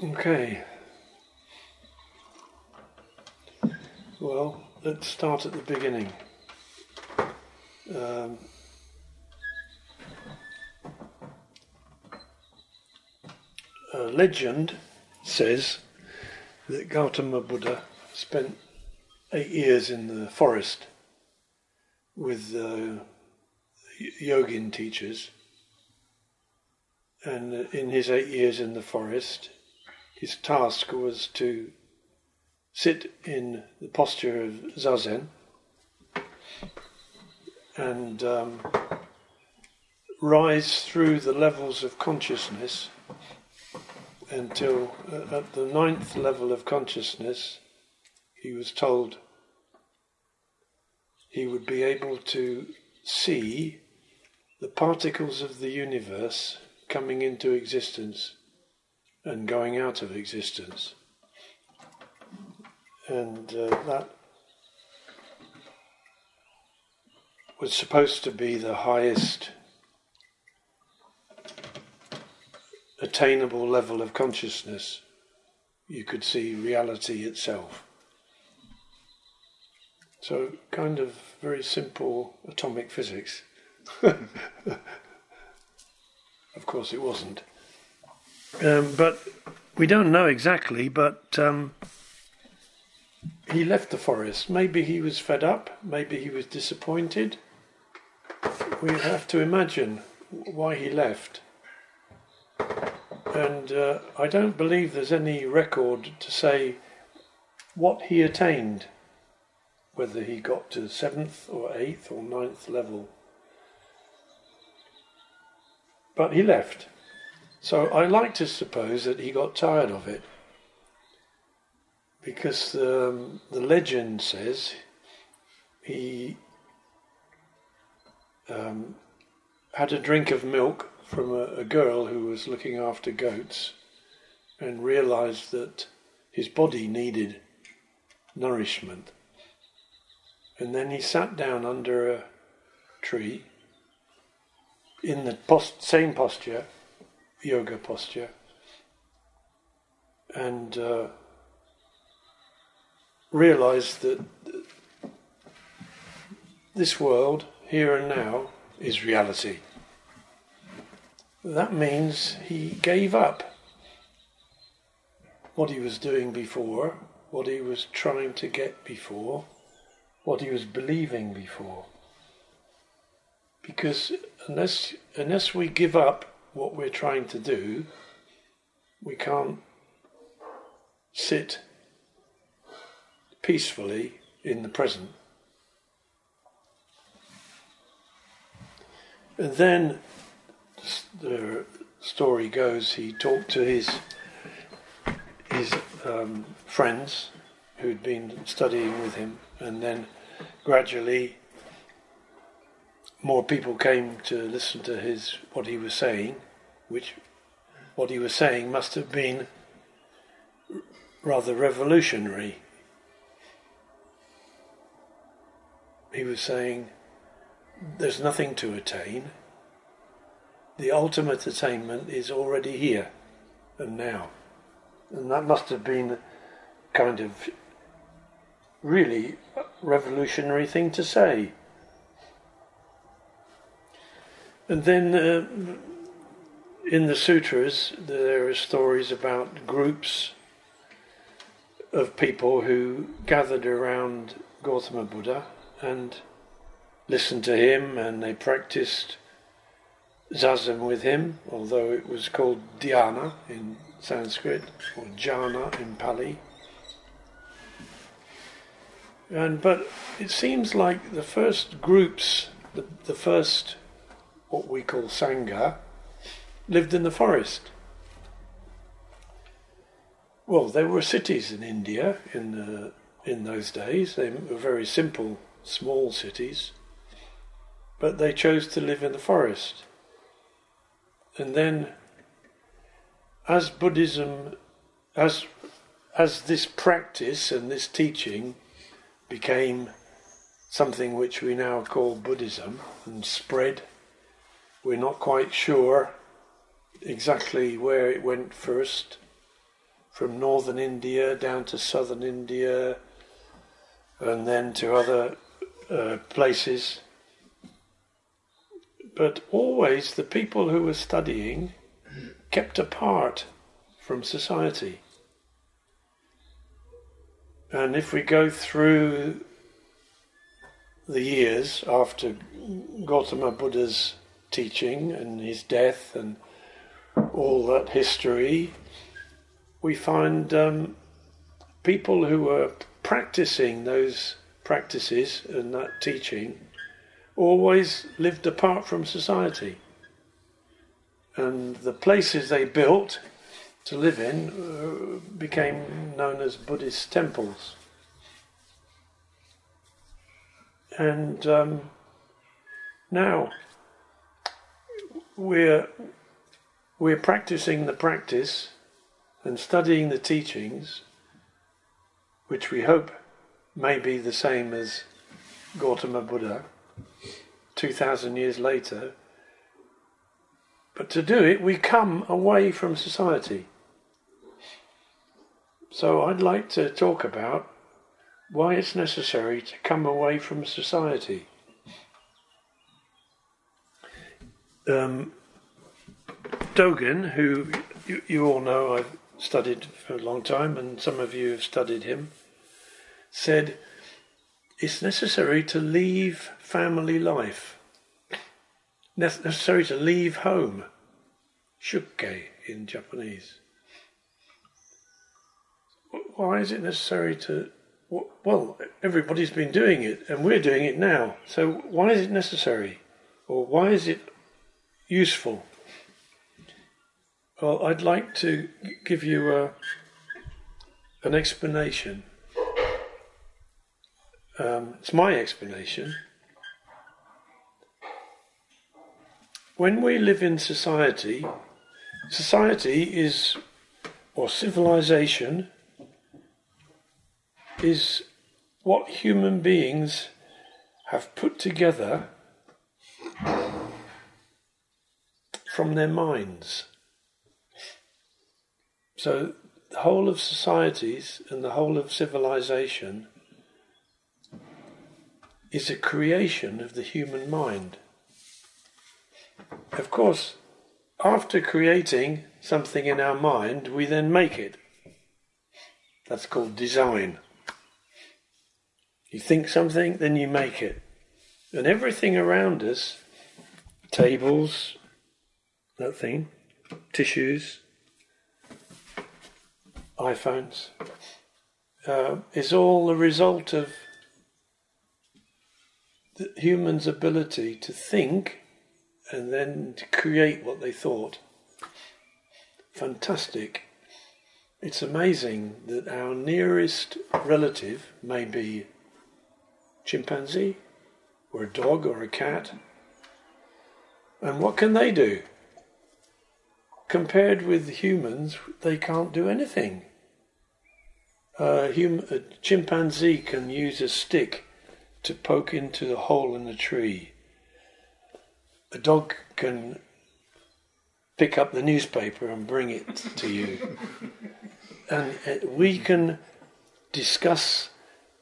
Okay. Well, let's start at the beginning. Um, legend says that Gautama Buddha spent eight years in the forest with uh, yogin teachers, and in his eight years in the forest, his task was to sit in the posture of zazen and um, rise through the levels of consciousness until uh, at the ninth level of consciousness he was told he would be able to see the particles of the universe coming into existence and going out of existence. And uh, that was supposed to be the highest attainable level of consciousness. You could see reality itself. So, kind of very simple atomic physics. of course, it wasn't. Um, but we don't know exactly, but um, he left the forest. Maybe he was fed up, maybe he was disappointed. We have to imagine why he left. And uh, I don't believe there's any record to say what he attained, whether he got to seventh or eighth or ninth level. But he left. So I like to suppose that he got tired of it because um, the legend says he um, had a drink of milk from a, a girl who was looking after goats and realized that his body needed nourishment. And then he sat down under a tree in the post- same posture yoga posture and uh, realize that this world, here and now, is reality. That means he gave up what he was doing before, what he was trying to get before, what he was believing before. Because unless, unless we give up what we're trying to do, we can't sit peacefully in the present. And then the story goes he talked to his his um, friends who'd been studying with him, and then gradually more people came to listen to his what he was saying, which what he was saying must have been rather revolutionary. He was saying there's nothing to attain. The ultimate attainment is already here and now. And that must have been kind of really revolutionary thing to say. And then uh, in the sutras, there are stories about groups of people who gathered around Gautama Buddha and listened to him and they practiced zazen with him, although it was called dhyana in Sanskrit or jhana in Pali. And but it seems like the first groups, the, the first what we call Sangha, lived in the forest. Well, there were cities in India in the, in those days. They were very simple, small cities, but they chose to live in the forest. And then, as Buddhism, as as this practice and this teaching became something which we now call Buddhism and spread we're not quite sure exactly where it went first, from northern India down to southern India and then to other uh, places. But always the people who were studying kept apart from society. And if we go through the years after Gautama Buddha's teaching and his death and all that history, we find um, people who were practicing those practices and that teaching always lived apart from society. And the places they built to live in uh, became known as Buddhist temples. And um, now we're, we're practicing the practice and studying the teachings, which we hope may be the same as Gautama Buddha 2000 years later. But to do it, we come away from society. So I'd like to talk about why it's necessary to come away from society. Um, Dogen, who you, you, all know I've studied for a long time, and some of you have studied him, said it's necessary to leave family life, necessary to leave home, shukke in Japanese. Why is it necessary to well, everybody's been doing it, and we're doing it now. So why is it necessary, or why is it useful? Well, I'd like to give you a, an explanation. Um, it's my explanation. When we live in society, society is, or civilization, is what human beings have put together from their minds. So, the whole of societies and the whole of civilization is a creation of the human mind. Of course, after creating something in our mind, we then make it. That's called design. You think something, then you make it. And everything around us tables, that thing, tissues, iPhones uh, is all the result of the human's ability to think and then to create what they thought. Fantastic. It's amazing that our nearest relative may be chimpanzee or a dog or a cat. And what can they do? Compared with humans, they can't do anything. A, hum- a chimpanzee can use a stick to poke into the hole in the tree. A dog can pick up the newspaper and bring it to you. and uh, we can discuss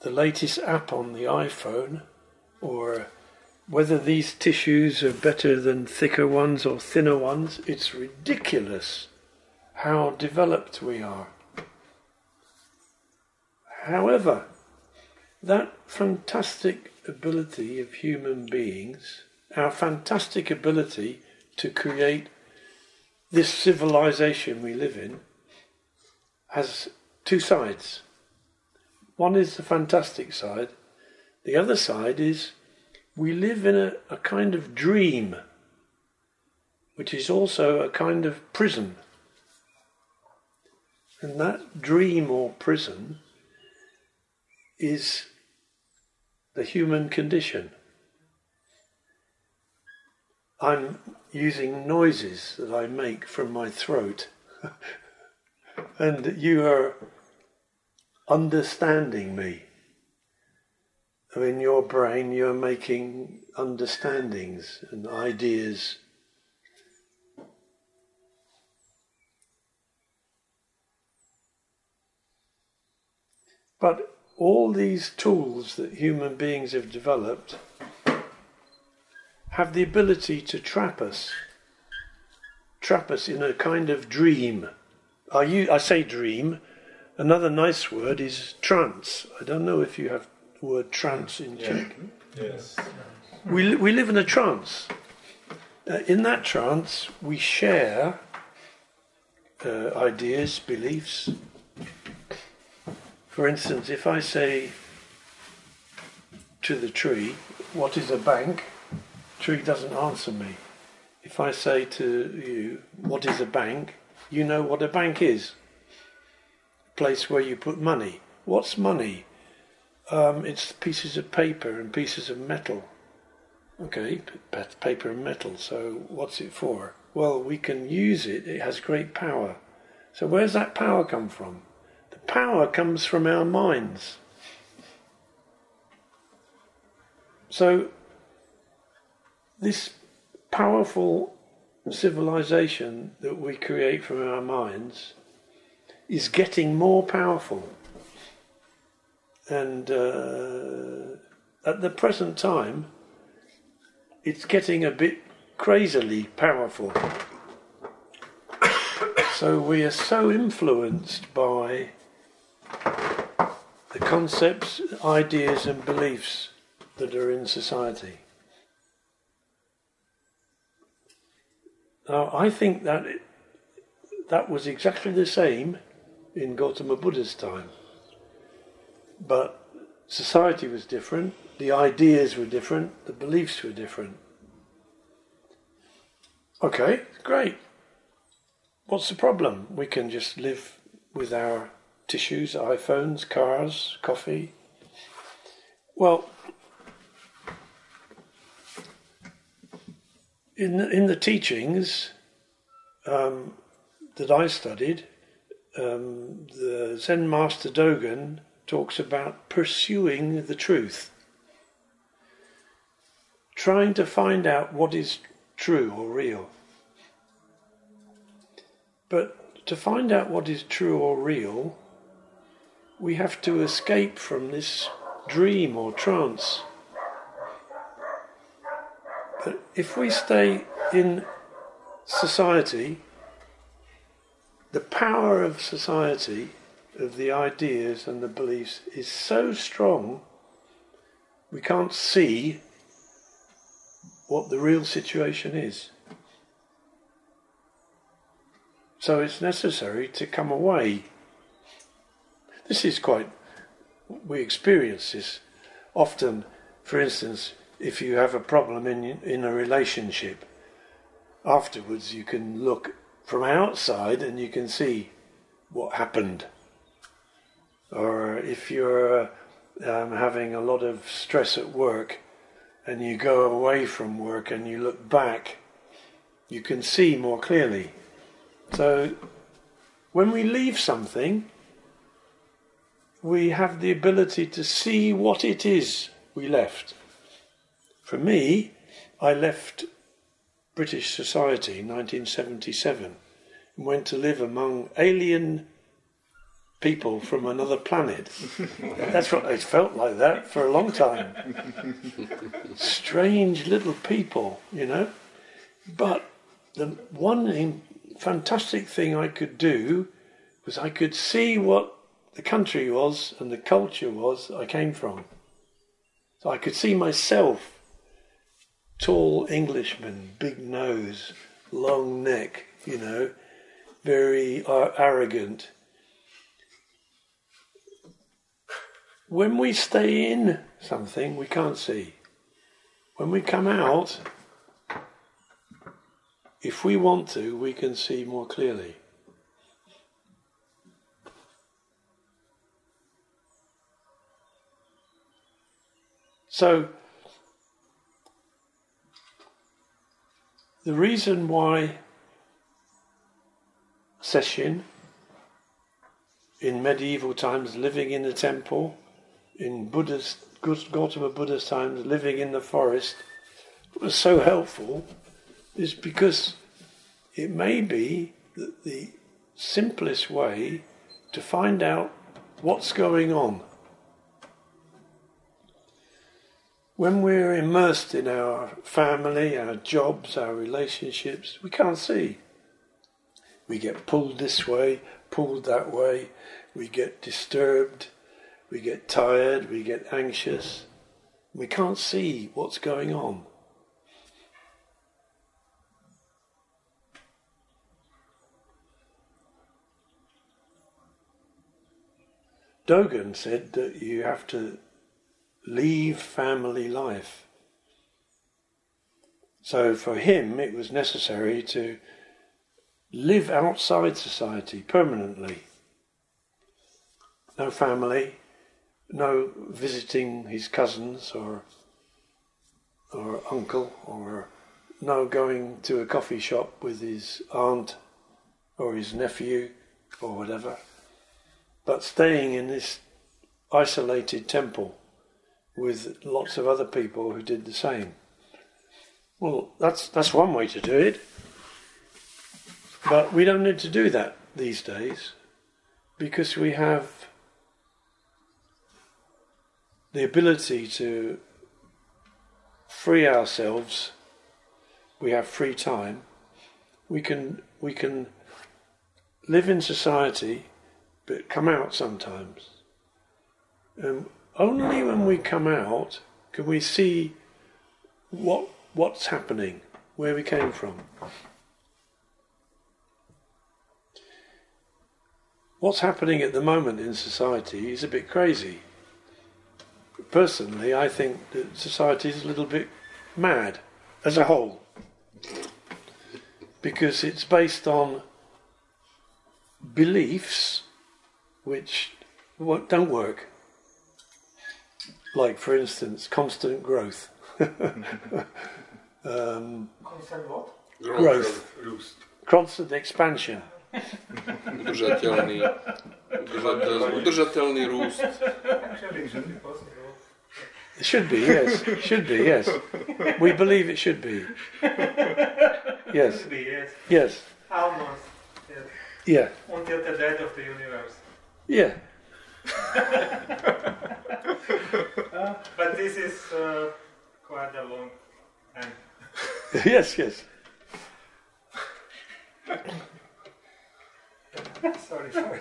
the latest app on the iPhone or whether these tissues are better than thicker ones or thinner ones, it's ridiculous how developed we are. However, that fantastic ability of human beings, our fantastic ability to create this civilization we live in, has two sides. One is the fantastic side, the other side is we live in a, a kind of dream, which is also a kind of prison. And that dream or prison is the human condition. I'm using noises that I make from my throat, and you are understanding me. So in your brain, you're making understandings and ideas. But all these tools that human beings have developed have the ability to trap us, trap us in a kind of dream. I, use, I say dream. Another nice word is trance. I don't know if you have word trance in. Czech. Yes. We, we live in a trance. Uh, in that trance, we share uh, ideas, beliefs. For instance, if I say to the tree, What is a bank? tree doesn't answer me. If I say to you, What is a bank? you know what a bank is. A place where you put money. What's money? Um, it's pieces of paper and pieces of metal. Okay, paper and metal. So what's it for? Well, we can use it. It has great power. So where's that power come from? The power comes from our minds. So this powerful civilization that we create from our minds is getting more powerful. And uh, at the present time, it's getting a bit crazily powerful. so we are so influenced by the concepts, ideas, and beliefs that are in society. Now, I think that it, that was exactly the same in Gautama Buddha's time. But society was different, the ideas were different, the beliefs were different. Okay, great. What's the problem? We can just live with our tissues, iPhones, cars, coffee. Well, in the, in the teachings um, that I studied, um, the Zen master Dogen talks about pursuing the truth, trying to find out what is true or real. But to find out what is true or real, we have to escape from this dream or trance. But if we stay in society, the power of society of the ideas and the beliefs is so strong we can't see what the real situation is. So it's necessary to come away. This is quite, we experience this often. For instance, if you have a problem in, in a relationship, afterwards you can look from outside and you can see what happened or if you're um, having a lot of stress at work and you go away from work and you look back, you can see more clearly. So when we leave something, we have the ability to see what it is we left. For me, I left British society in 1977 and went to live among alien people from another planet. That's what it felt like that for a long time. Strange little people, you know. But the one fantastic thing I could do was I could see what the country was and the culture was I came from. So I could see myself tall Englishman, big nose, long neck, you know, very uh, arrogant when we stay in something, we can't see. When we come out, if we want to, we can see more clearly. So, the reason why Sesshin in medieval times living in the temple in Buddha's Gautama Buddha's times, living in the forest, was so helpful is because it may be that the simplest way to find out what's going on. When we're immersed in our family, our jobs, our relationships, we can't see. We get pulled this way, pulled that way, we get disturbed, we get tired, we get anxious. We can't see what's going on. Dogen said that you have to leave family life. So for him, it was necessary to live outside society permanently. No family, no visiting his cousins or or uncle, or no going to a coffee shop with his aunt or his nephew or whatever but staying in this isolated temple with lots of other people who did the same. Well, that's that's one way to do it. But we don't need to do that these days because we have the ability to free ourselves. We have free time. We can we can live in society but come out sometimes. And only when we come out can we see what what's happening, where we came from. What's happening at the moment in society is a bit crazy. Personally, I think that society is a little bit mad as a whole because it's based on beliefs which don't work. Like, for instance, constant growth. um, constant what? Growth. growth. Constant expansion. Udržateľný, udržateľný růst. It should be, yes. Should be, yes. We believe it should be. Yes. Should be, yes. Yes. Almost. Yes. Yeah. Until the death of the universe. Yeah. uh, but this is uh, quite a long time. yes, yes. sorry, sorry.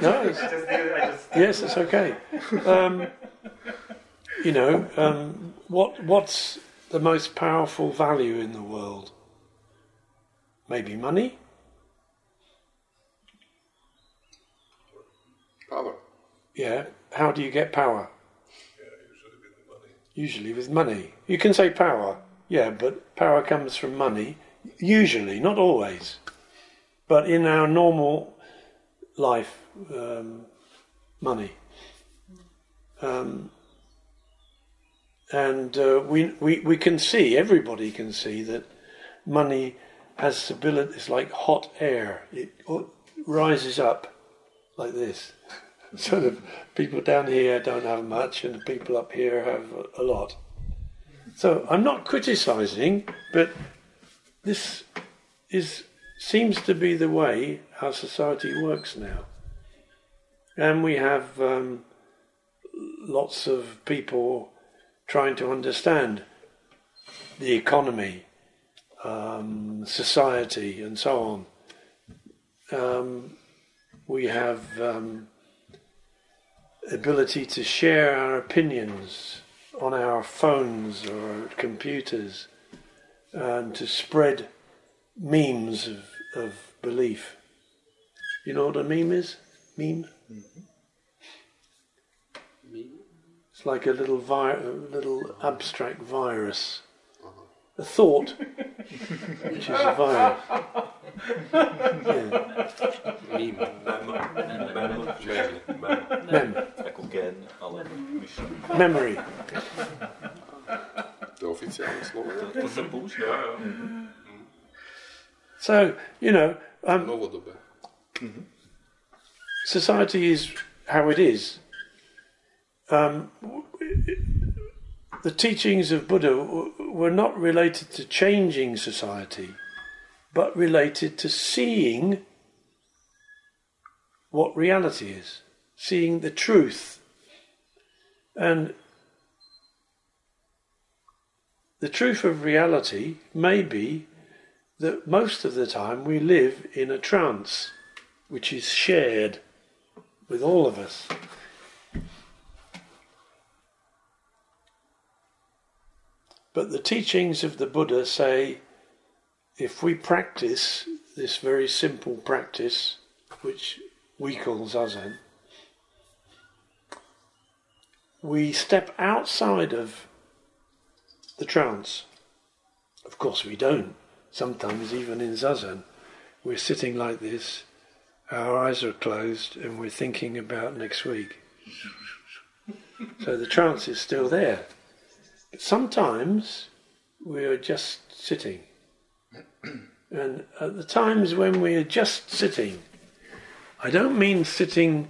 No, it's, I just, I just, yes, it's okay. Um, you know, um, what what's the most powerful value in the world? Maybe money. Power. Yeah. How do you get power? Yeah, usually with money. Usually with money. You can say power, yeah, but power comes from money. Usually, not always. But in our normal life, um, money. Um, and uh, we, we, we can see, everybody can see, that money has ability, it's like hot air. It rises up like this. so of people down here don't have much, and the people up here have a lot. So I'm not criticizing, but this is seems to be the way our society works now. And we have um, lots of people trying to understand the economy, um, society, and so on. Um, we have um, ability to share our opinions on our phones or computers and to spread memes of, of belief. You know what a meme is? Meme? Mm-hmm. It's like a little, vi- a little abstract virus. A thought, which is a virus. Yeah. Meme. Mem. Jako gen, ale Memory. To oficiálne slovo. To, to se používá. So, you know, um, Novodobé. society is how it is. Um, the teachings of Buddha were not related to changing society, but related to seeing what reality is. seeing the truth. And the truth of reality may be that most of the time we live in a trance which is shared with all of us. But the teachings of the Buddha say if we practice this very simple practice, which we call zazen, we step outside of the trance. Of course, we don't. Sometimes, even in zazen, we're sitting like this, our eyes are closed, and we're thinking about next week. So the trance is still there. Sometimes we are just sitting. And at the times when we are just sitting, I don't mean sitting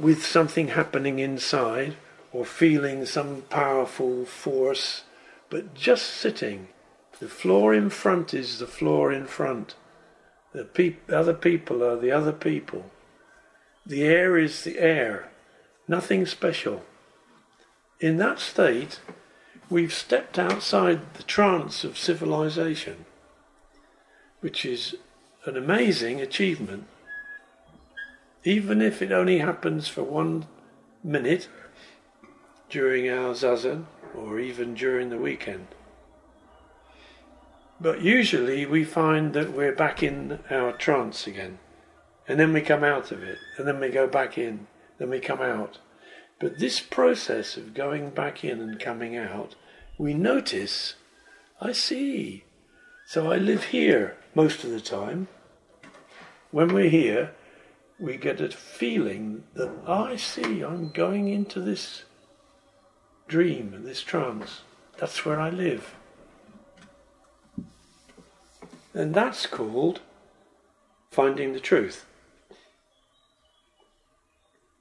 with something happening inside or feeling some powerful force, but just sitting. The floor in front is the floor in front. The peop- other people are the other people. The air is the air. Nothing special. In that state, we've stepped outside the trance of civilization, which is an amazing achievement. Even if it only happens for one minute during our zazen or even during the weekend. But usually we find that we're back in our trance again, and then we come out of it, and then we go back in, then we come out. But this process of going back in and coming out, we notice, I see. So I live here most of the time. When we're here, we get a feeling that I see, I'm going into this dream, this trance. That's where I live. And that's called finding the truth.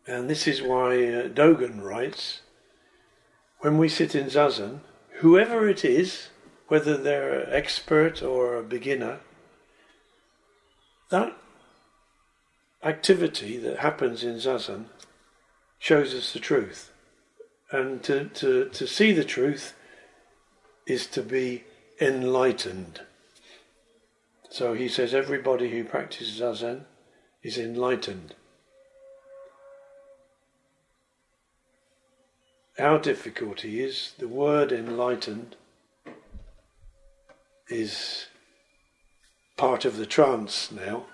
And this is why uh, Dogen writes when we sit in zazen, whoever it is, whether they're an expert or a beginner, that activity that happens in zazen shows us the truth. And to, to, to see the truth is to be enlightened. So he says everybody who practices zazen is enlightened. Our difficulty is the word enlightened is part of the trance now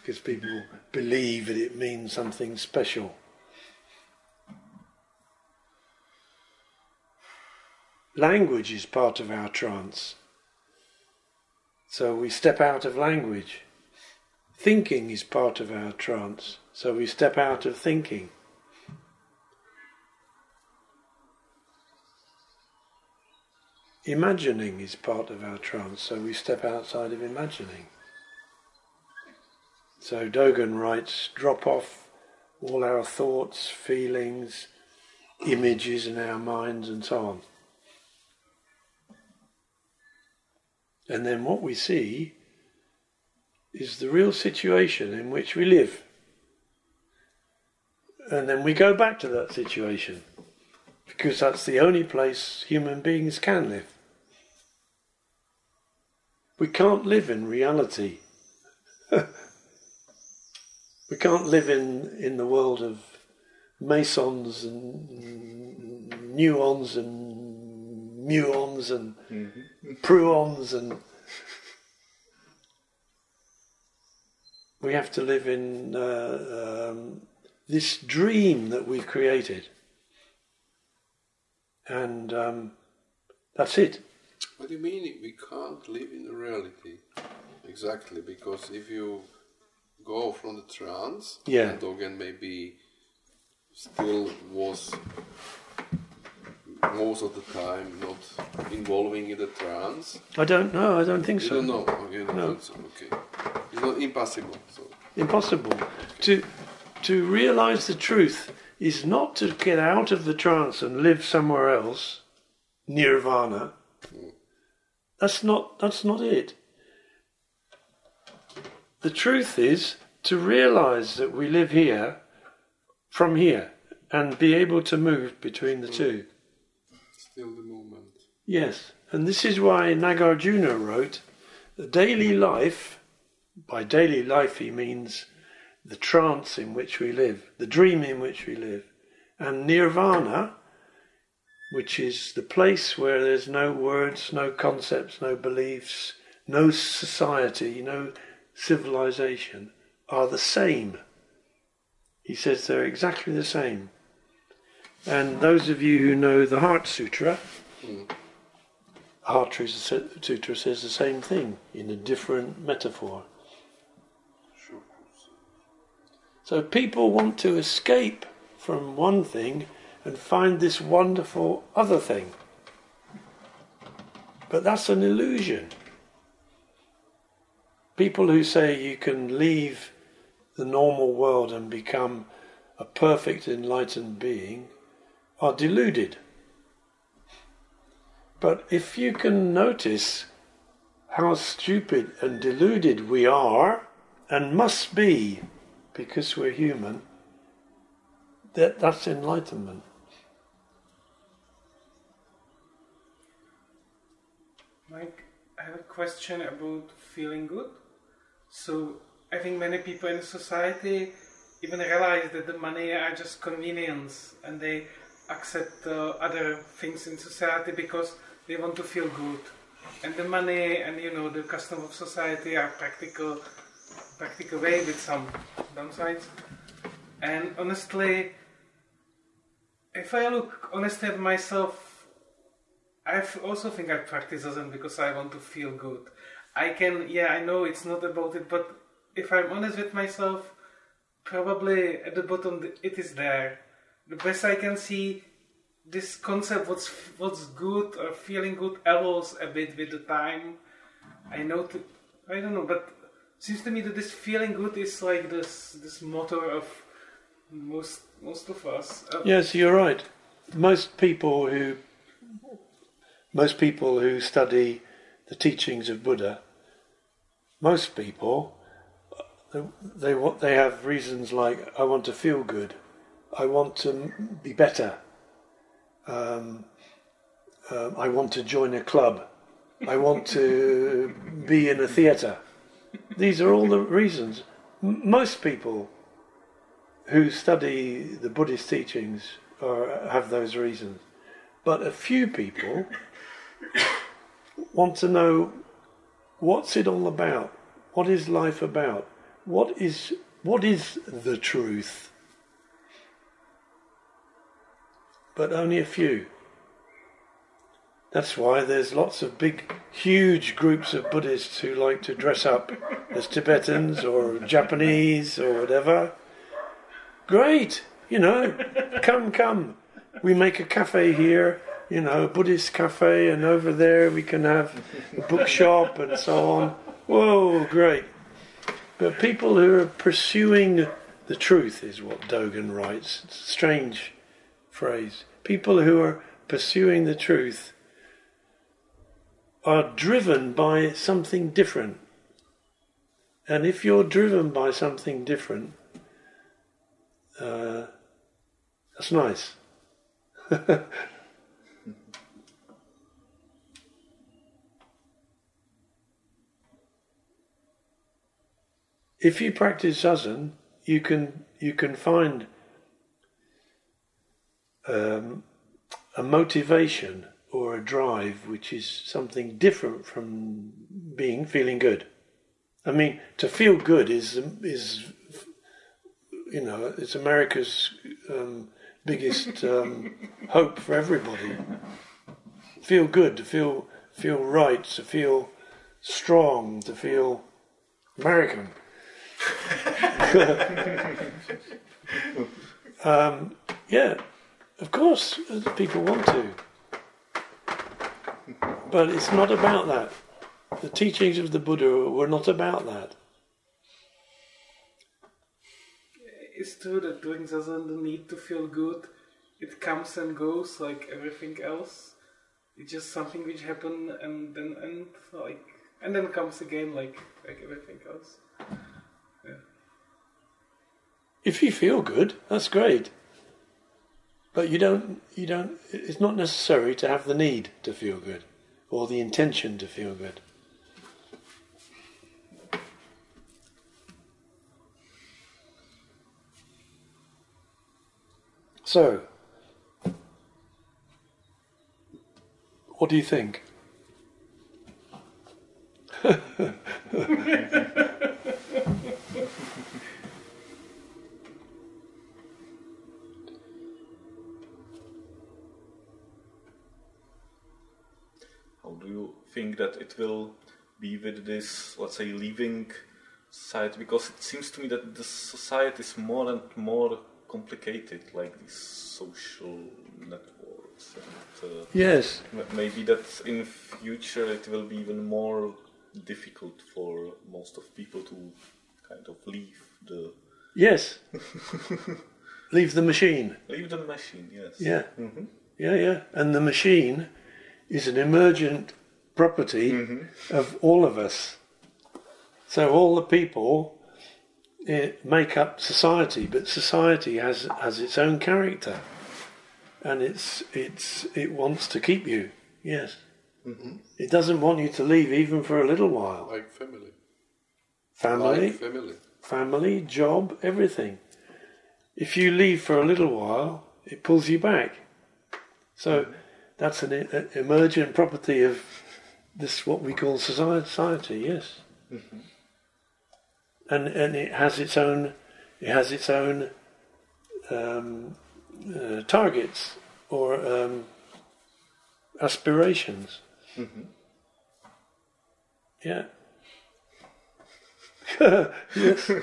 because people believe that it means something special. Language is part of our trance. So we step out of language. Thinking is part of our trance. So we step out of thinking. Imagining is part of our trance, so we step outside of imagining. So Dogen writes drop off all our thoughts, feelings, images in our minds, and so on. And then what we see is the real situation in which we live. And then we go back to that situation because that's the only place human beings can live. We can't live in reality. we can't live in, in the world of mesons and nuons and muons and mm-hmm. pruons and we have to live in uh, um, this dream that we've created. And um, that's it. What do you mean we can't live in reality? Exactly, because if you go from the trance, yeah. and Dogen maybe still was most of the time not involving in the trance. I don't know. I don't think you so. Don't know. Don't no. so. Okay. It's not impossible. So. Impossible to to realize the truth is not to get out of the trance and live somewhere else, nirvana. That's not that's not it. The truth is to realize that we live here from here and be able to move between the two. Still the movement. Yes, and this is why Nagarjuna wrote, the daily life, by daily life he means the trance in which we live, the dream in which we live, and nirvana, which is the place where there's no words, no concepts, no beliefs, no society, no civilization, are the same. He says they're exactly the same. And those of you who know the Heart Sutra, Heart Sutra says the same thing in a different metaphor. So people want to escape from one thing and find this wonderful other thing. But that's an illusion. People who say you can leave the normal world and become a perfect enlightened being are deluded. But if you can notice how stupid and deluded we are and must be because we're human, that, that's enlightenment. Mike, I have a question about feeling good. So, I think many people in society even realize that the money are just convenience and they accept uh, other things in society because they want to feel good. And the money and you know the custom of society are practical, practical way with some downsides. And honestly, if I look honestly at myself, I also think I practice Zazen because I want to feel good. I can, yeah, I know it's not about it, but if I'm honest with myself, probably at the bottom it is there. The best I can see, this concept, what's what's good or feeling good, evolves a bit with the time. I know, to, I don't know, but seems to me that this feeling good is like this this motto of most most of us. Uh, Yes, you're right. Most people who most people who study the teachings of Buddha, most people they they, wa- they have reasons like I want to feel good, I want to be better, um, um, I want to join a club, I want to be in a theatre. These are all the reasons. Most people who study the Buddhist teachings are, have those reasons. But a few people want to know what's it all about? What is life about? What is what is the truth? But only a few. That's why there's lots of big, huge groups of Buddhists who like to dress up as Tibetans or Japanese or whatever. Great, you know, come, come. We make a cafe here, you know, a Buddhist cafe, and over there we can have a bookshop and so on. Whoa, great. But people who are pursuing the truth is what Dogen writes. It's a strange phrase. People who are pursuing the truth are driven by something different. And if you're driven by something different, uh, that's nice. if you practice zazen, you can you can find um, a motivation or a drive which is something different from being feeling good. I mean, to feel good is is you know it's America's um, biggest um, hope for everybody. Feel good, to feel feel right, to feel strong, to feel American. um, yeah, of course, people want to. But it's not about that. The teachings of the Buddha were not about that. It's true that doing Zazen, the need to feel good, it comes and goes like everything else. It's just something which happen and then and like and then comes again like like everything else. Yeah. If you feel good, that's great. But you don't, you don't, it's not necessary to have the need to feel good or the intention to feel good. So, what do you think? you think that it will be with this, let's say, leaving society? Because it seems to me that the society is more and more complicated, like these social networks. And, uh, Yes, maybe that in future it will be even more difficult for most of people to kind of leave the yes. Leave the machine. leave the machine. Yes. Yeah. Mhm. Yeah, yeah. And the machine is an emergent property mm-hmm. of all of us. So all the people eh, make up society, but society has has its own character, and it's it's it wants to keep you. Yes. Mm-hmm. It doesn't want you to leave even for a little while. Like family. Family, Like family. family, job, everything. If you leave for a little while, it pulls you back. So mm-hmm. that's an emergent property of this what we call society. Yes, and and it has its own it has its own um, uh, targets or um, aspirations. Yeah. yes.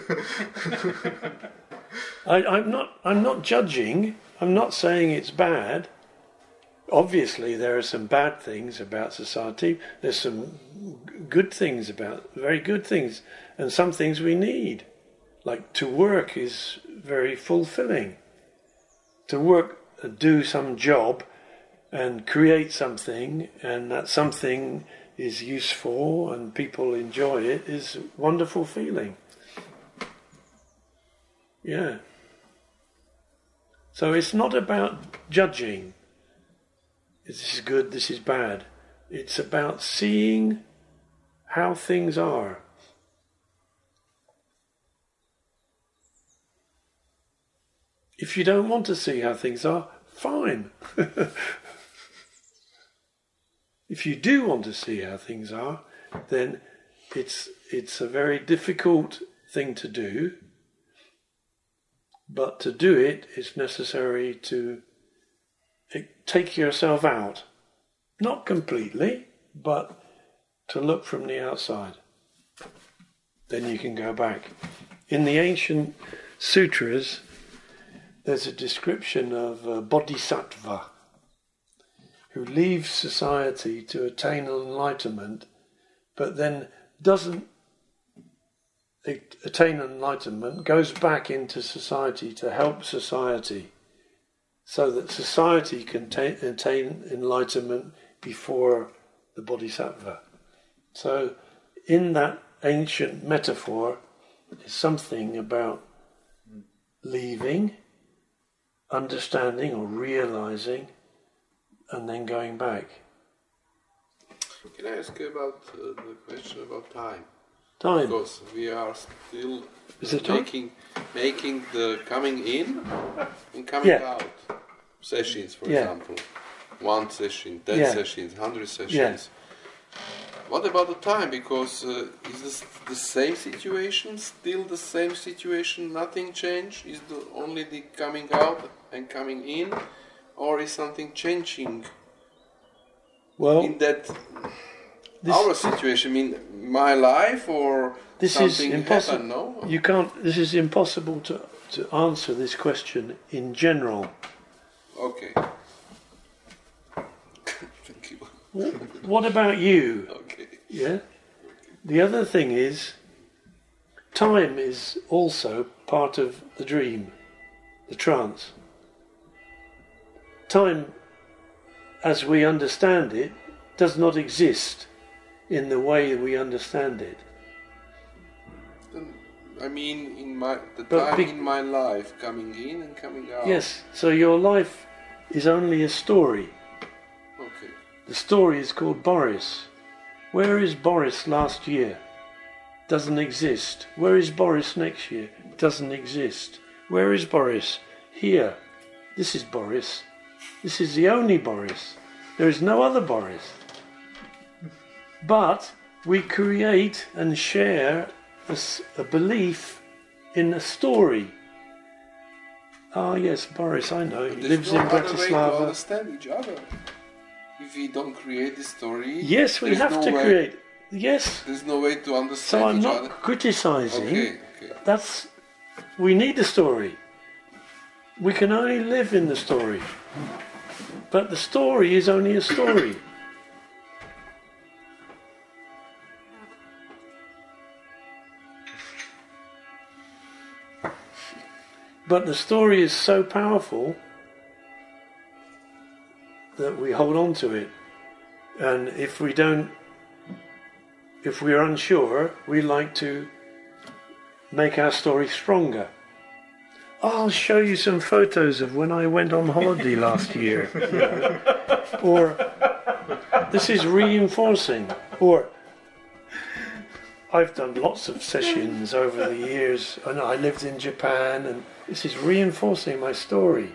I, I'm not. I'm not judging. I'm not saying it's bad. Obviously, there are some bad things about society. There's some good things about very good things, and some things we need. Like to work is very fulfilling. To work, uh, do some job, and create something, and that something is useful and people enjoy it is a wonderful feeling. Yeah. So it's not about judging. This is good, this is bad. It's about seeing how things are. If you don't want to see how things are, fine. if you do want to see how things are, then it's it's a very difficult thing to do. But to do it, it's necessary to take yourself out, not completely, but to look from the outside. Then you can go back. In the ancient sutras, there's a description of a bodhisattva who leaves society to attain enlightenment, but then doesn't attain enlightenment, goes back into society to help society so that society can ta- attain enlightenment before the bodhisattva. So, in that ancient metaphor, is something about leaving, understanding or realizing, and then going back. Can I ask you about uh, the question about time? Time. Because we are still Is making making the coming in and coming Yeah. out sessions, for Yeah. example. One session, ten Yeah. sessions, hundred sessions. What about the time? Because uh, is this the same situation? Still the same situation? Nothing changed? Is the only the coming out and coming in, or is something changing Well, in that our situation? I mean, my life or this is something impossible. No. You can't. This is impossible to to answer this question in general. Okay. Thank you. What about you? Okay. Yeah. The other thing is, time is also part of the dream, the trance. Time, as we understand it, does not exist in the way we understand it. Um, I mean, in my the But time be- in my life, coming in and coming out. Yes, so your life is only a story. Okay. The story is called Boris. Where is Boris last year? Doesn't exist. Where is Boris next year? Doesn't exist. Where is Boris? Here. This is Boris. This is the only Boris. There is no other Boris. But we create and share a belief in a story. Ah, yes, Boris, I know. He But lives no in other way to Bratislava. understand each other. If we don't create the story, Yes, we have no to way- create. Yes. There's no way to understand So I'm not other. criticizing. Okay, okay. That's we need a story. We can only live in the story. But the story is only a story. But the story is so powerful that we hold on to it. And if we don't, if we're unsure, we like to make our story stronger. I'll show you some photos of when I went on holiday last year. Or this is reinforcing. Or I've done lots of sessions over the years, and I lived in Japan, and this is reinforcing my story.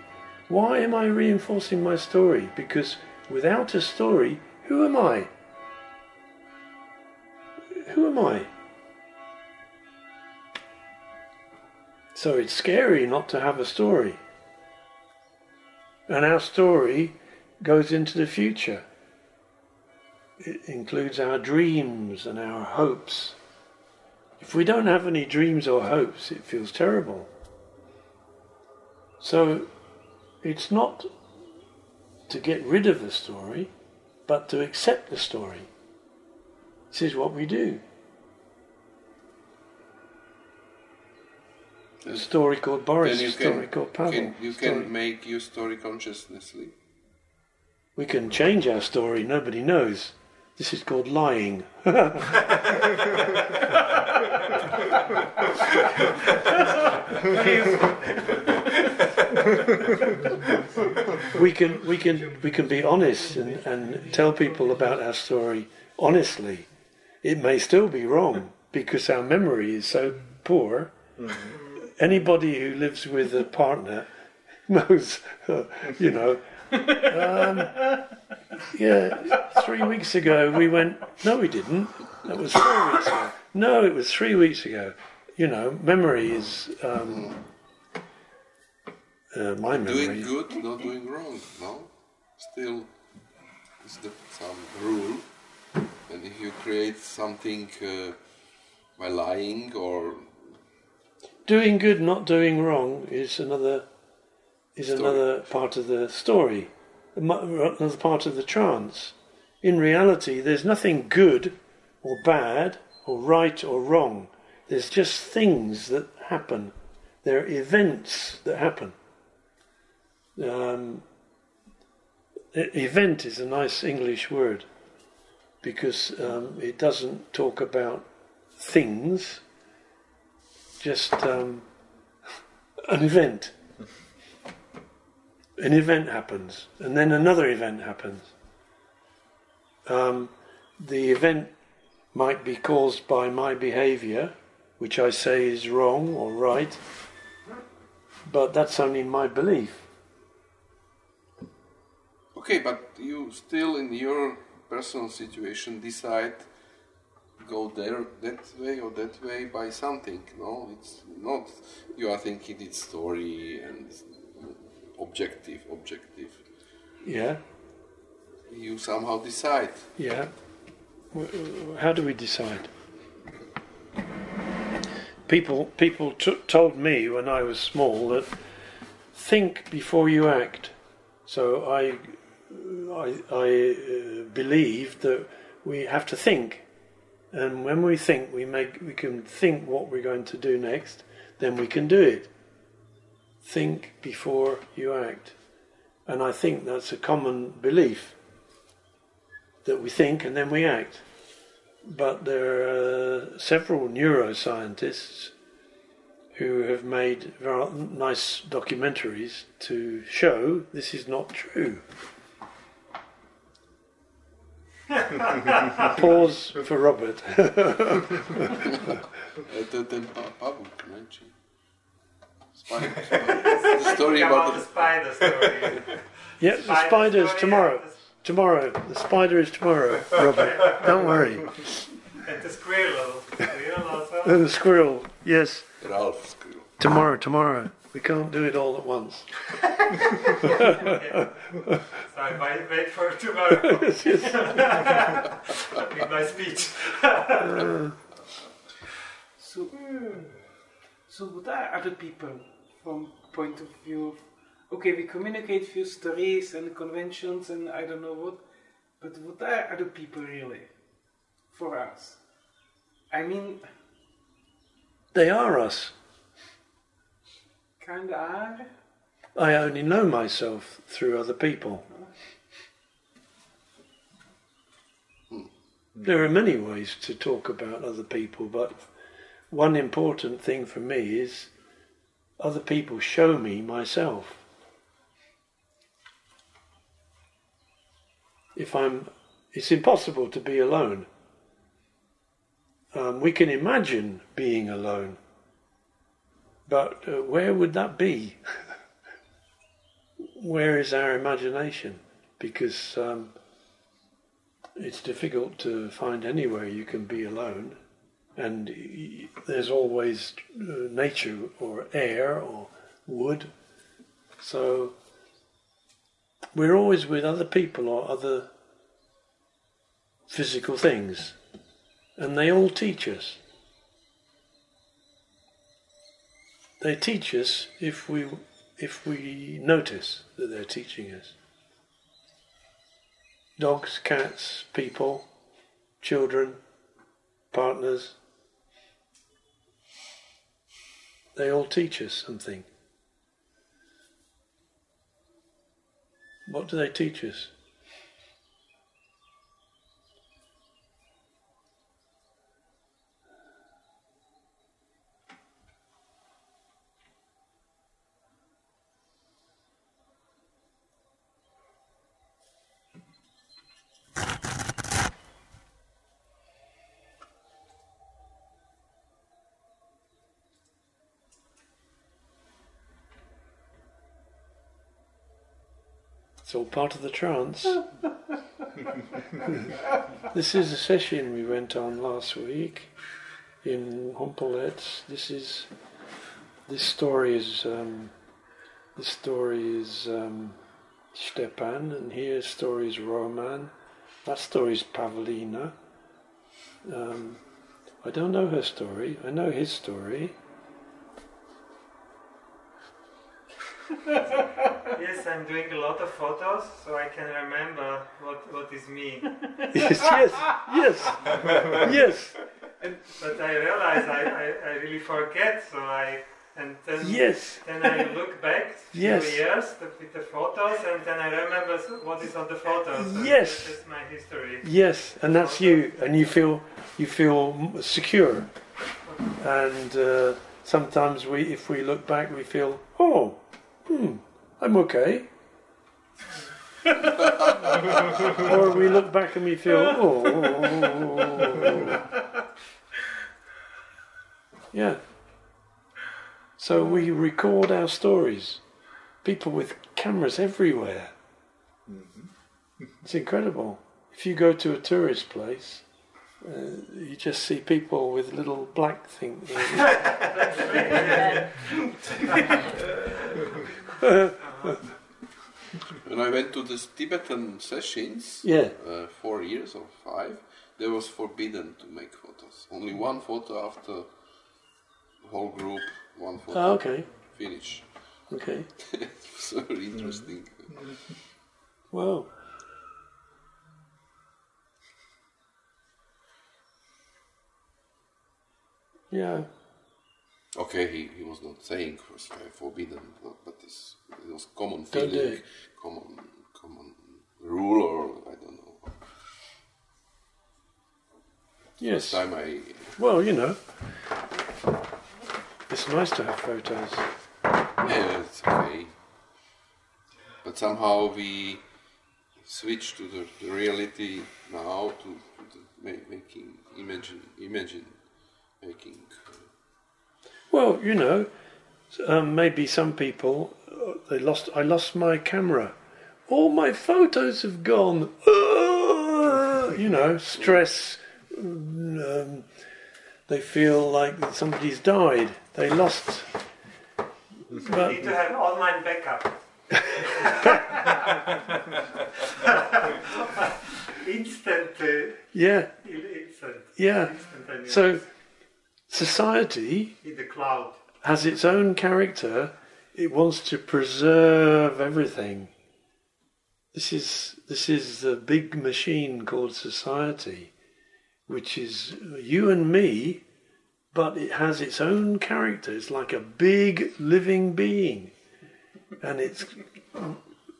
Why am I reinforcing my story? Because without a story, who am I? Who am I? So it's scary not to have a story. And our story goes into the future. It includes our dreams and our hopes. If we don't have any dreams or hopes, it feels terrible. So it's not to get rid of the story, but to accept the story. This is what we do. A story called Boris, a story can, called Pavel. can you story- can make your story consciously. We can change our story, nobody knows. This is called lying. we can we can we can be honest and, and tell people about our story honestly. It may still be wrong because our memory is so poor. Anybody who lives with a partner knows, uh, you know. Um, yeah, three weeks ago we went. No, we didn't. That was four weeks ago. No, it was three weeks ago. You know, memory is um, uh, my memory. Doing good, not doing wrong. No, still, is the some rule. And if you create something uh, by lying or doing good, not doing wrong is another is Story. another part of the story, another part of the trance. In reality, there's nothing good or bad or right or wrong. There's just things that happen. There are events that happen. Um, event is a nice English word because um, it doesn't talk about things just um, an event. An event happens, and then another event happens. Um, the event might be caused by my behavior, which I say is wrong or right, but that's only my belief. okay, but you still in your personal situation decide go there that way or that way by something. No, it's not you are thinking it's story and objective, objective. Yeah, You somehow decide. yeah. How do we decide? People, people t- told me when I was small that think before you act. So I, I, I uh, believe that we have to think, and when we think, we make we can think what we're going to do next. Then we can do it. Think before you act, and I think that's a common belief that we think and then we act. But there are several neuroscientists who have made very nice documentaries to show this is not true. Pause for Robert. story about the, the spider story. yeah, the spider is tomorrow. Tomorrow. The spider is tomorrow, Robert. Don't worry. And the squirrel. also. And the squirrel, yes. Ralph squirrel. Tomorrow, tomorrow. We can't do it all at once. so I might wait for tomorrow. yes, yes. My speech. Uh, so, uh, so what are other people from point of view of okay, we communicate few stories and conventions and I don't know what, but what are other people really for us? I mean, They are us. kinda are. I only know myself through other people. Hmm. There are many ways to talk about other people, but one important thing for me is other people show me myself. If I'm, it's impossible to be alone. Um, we can imagine being alone, but uh, where would that be? where is our imagination? Because um, it's difficult to find anywhere you can be alone, and there's always uh, nature or air or wood. So we're always with other people or other physical things, and they all teach us. They teach us if we if we notice that they're teaching us. Dogs, cats, people, children, partners, they all teach us something. What do they teach us? It's all part of the trance. this is a session we went on last week in Humpolec. This is this story is um, this story is um, Stepan, and here's story is Roman. That story is Pavlina. Um, I don't know her story. I know his story. Yes, I'm doing a lot of photos, so I can remember what, what is me. yes, yes, yes, yes, But I realize I, I, I really forget, so I and then yes. then I look back Yes. few years with the photos, and then I remember what is on the photos. Yes. That's my history. Yes, and that's you, and you feel you feel secure. And uh, sometimes we, if we look back, we feel, oh, hmm, I'm okay. or we look back and we feel, oh, yeah. So we record our stories. People with cameras everywhere. It's incredible. If you go to a tourist place, uh, you just see people with little black things. When I went to the Tibetan sessions, yeah, uh, four years or five, there was forbidden to make photos. Only one photo after the whole group, one photo oh, okay, finish. okay. it was very interesting. Wow. Yeah, Okay, he, he was not saying forbidden, but, but this, it was common feeling, common common rule, or I don't know. yes. Time I Well, you know, it's nice to have photos. Yeah, it's okay. But somehow we switch to the, the reality now to, to the making imagine imagine making. Well, you know, um, maybe some people uh, they lost. I lost my camera. All my photos have gone. Ah! you know, stress. Um, they feel like somebody's died. They lost. You But need to have online backup. Instant, uh, yeah, instant, yeah. instantaneous. So society in the cloud. has its own character. It wants to preserve everything. This is this is the big machine called society, which is you and me, but it has its own character. It's like a big living being, and it's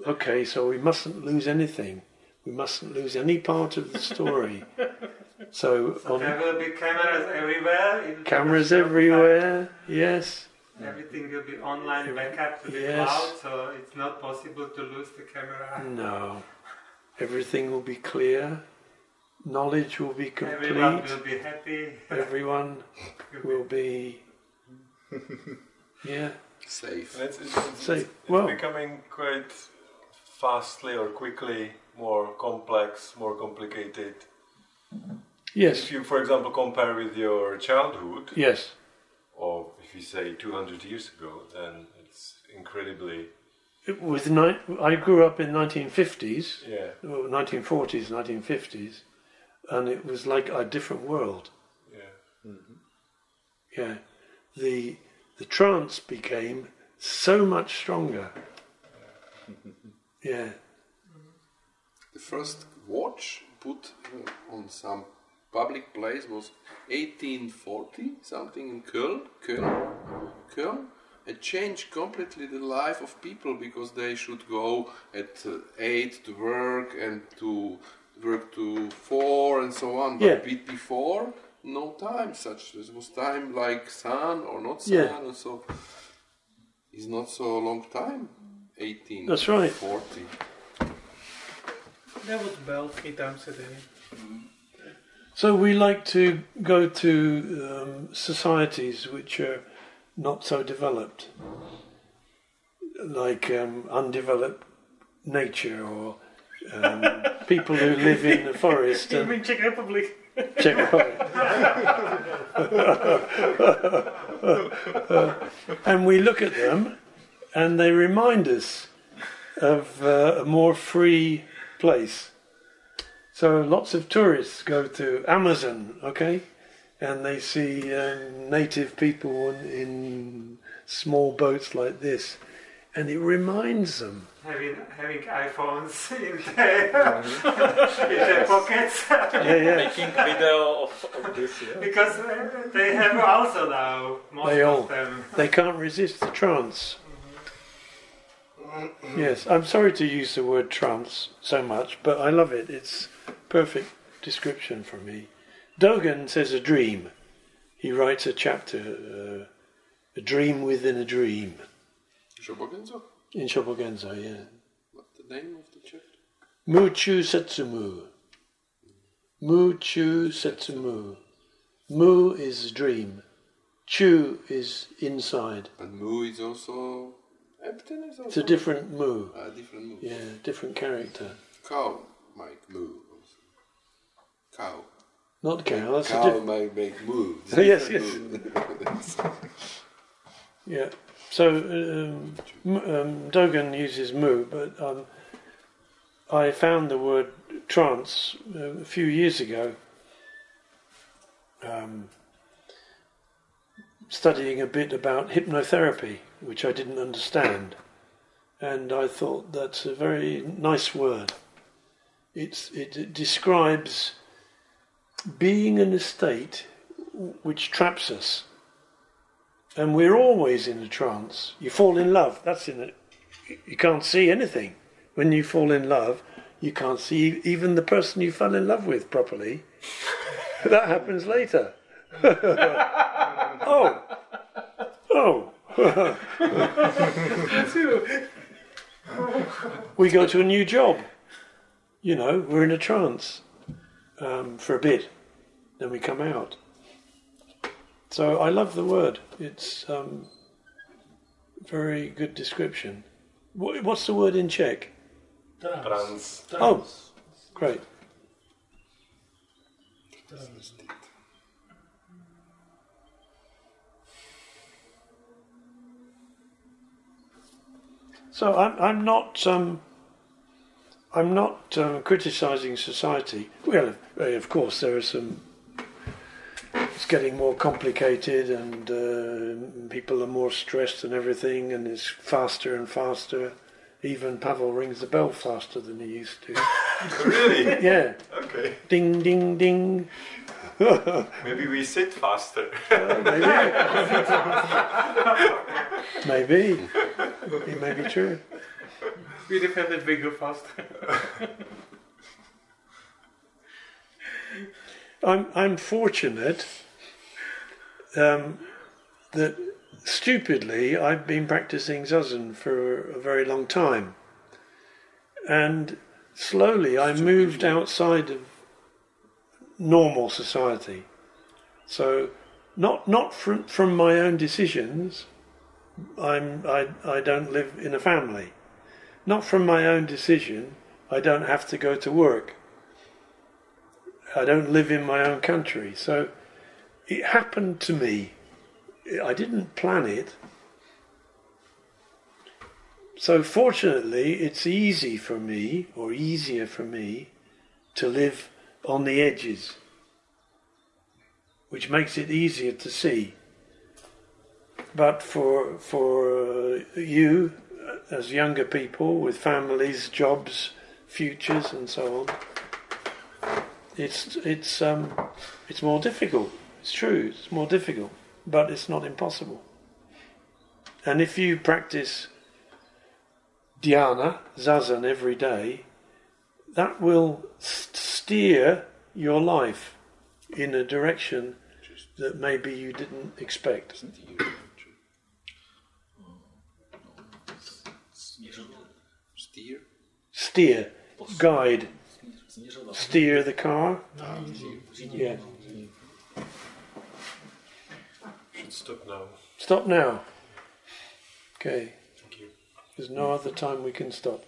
okay. So we mustn't lose anything. We mustn't lose any part of the story. So So there will be cameras everywhere. in cameras the shop, everywhere. Yes. Everything will be online backup to the Yes. cloud, so it's not possible to lose the camera. No. Everything will be clear. Knowledge will be complete. Everyone complete. will be happy. Everyone will be. Yeah. Safe. And It's, it's, it's, Say, it's well- becoming quite fastly or quickly more complex, more complicated. Yes. If you, for example, compare with your childhood, Yes. or if you say 200 years ago, then it's incredibly, It was ni- I grew up in 1950s, yeah, or 1940s, 1950s, and it was like a different world. yeah. Yeah. The the trance became so much stronger. Yeah. The first watch put uh, on some public place was 1840 something in Köln, Köln, Köln. It changed completely the life of people because they should go at uh, eight to work and to work to four and so on. But Yeah. bit before, no time such. There was time like sun or not sun, Yeah. and so it's not so long time. 18. That's right. 40. That was bell three times a day. So we like to go to um, societies which are not so developed, like um, undeveloped nature or um, people who live in the forest and mean Czech Republic. Czech Republic. and we look at them and they remind us of uh, a more free place. So lots of tourists go to Amazon, okay, and they see um, native people in, in small boats like this, and it reminds them. Having, having iPhones in their, in their pockets. Yeah, yeah. Making video of, of this, yeah. because uh, they have also now, most They all- of them. They can't resist the trance. Yes, I'm sorry to use the word trance so much, but I love it. It's perfect description for me. Dogen says a dream. He writes a chapter, uh, a dream within a dream, Shobogenzo? in Shobogenzo. Yeah, What's the name of the chapter? Muchu Setsumu. Muchu Setsumu. Mu is dream. Chu is inside. And Mu is also. Also? It's a different mu. A different Mu. Yeah, different character. Cow might Mu. Cow. Not cow. That's a Cow different. might make Mu. Yes, yes. Yeah. So um, um, Dogen uses mu, but um, I found the word trance uh, a few years ago. Um, studying a bit about hypnotherapy, which I didn't understand, and I thought that's a very nice word. It's it, it describes being in a state which traps us and we're always in a trance. You fall in love. That's in it. You can't see anything when you fall in love. You can't see even the person you fell in love with properly. that happens later. oh, Oh, we go to a new job. You know, we're in a trance um, for a bit, then we come out. So I love the word. It's um, very good description. What, what's the word in Czech? Trans. Oh, great. So I'm, I'm not um, I'm not um, criticising society. Well, uh, of course there are some. It's getting more complicated, and uh, people are more stressed and everything, and it's faster and faster. Even Pavel rings the bell faster than he used to. really? yeah, Okay. ding, ding, ding. Maybe we sit faster. Maybe, it may be true. We defended bigger faster. I'm I'm fortunate um, that stupidly I've been practicing zazen for a very long time, and slowly I moved outside of normal society. So, not not from from my own decisions. I'm I I don't live in a family. Not from my own decision. I don't have to go to work. I don't live in my own country. So it happened to me. I didn't plan it. So fortunately, it's easy for me, or easier for me, to live on the edges, which makes it easier to see. But for for uh, you, as younger people with families, jobs, futures, and so on, it's it's um, it's more difficult. It's true. It's more difficult, but it's not impossible. And if you practice dhyana, zazen every day, that will st- steer your life in a direction that maybe you didn't expect. Steer, guide, steer the car. Yeah. Should stop now. Stop now. Okay. Thank you. There's no other time we can stop.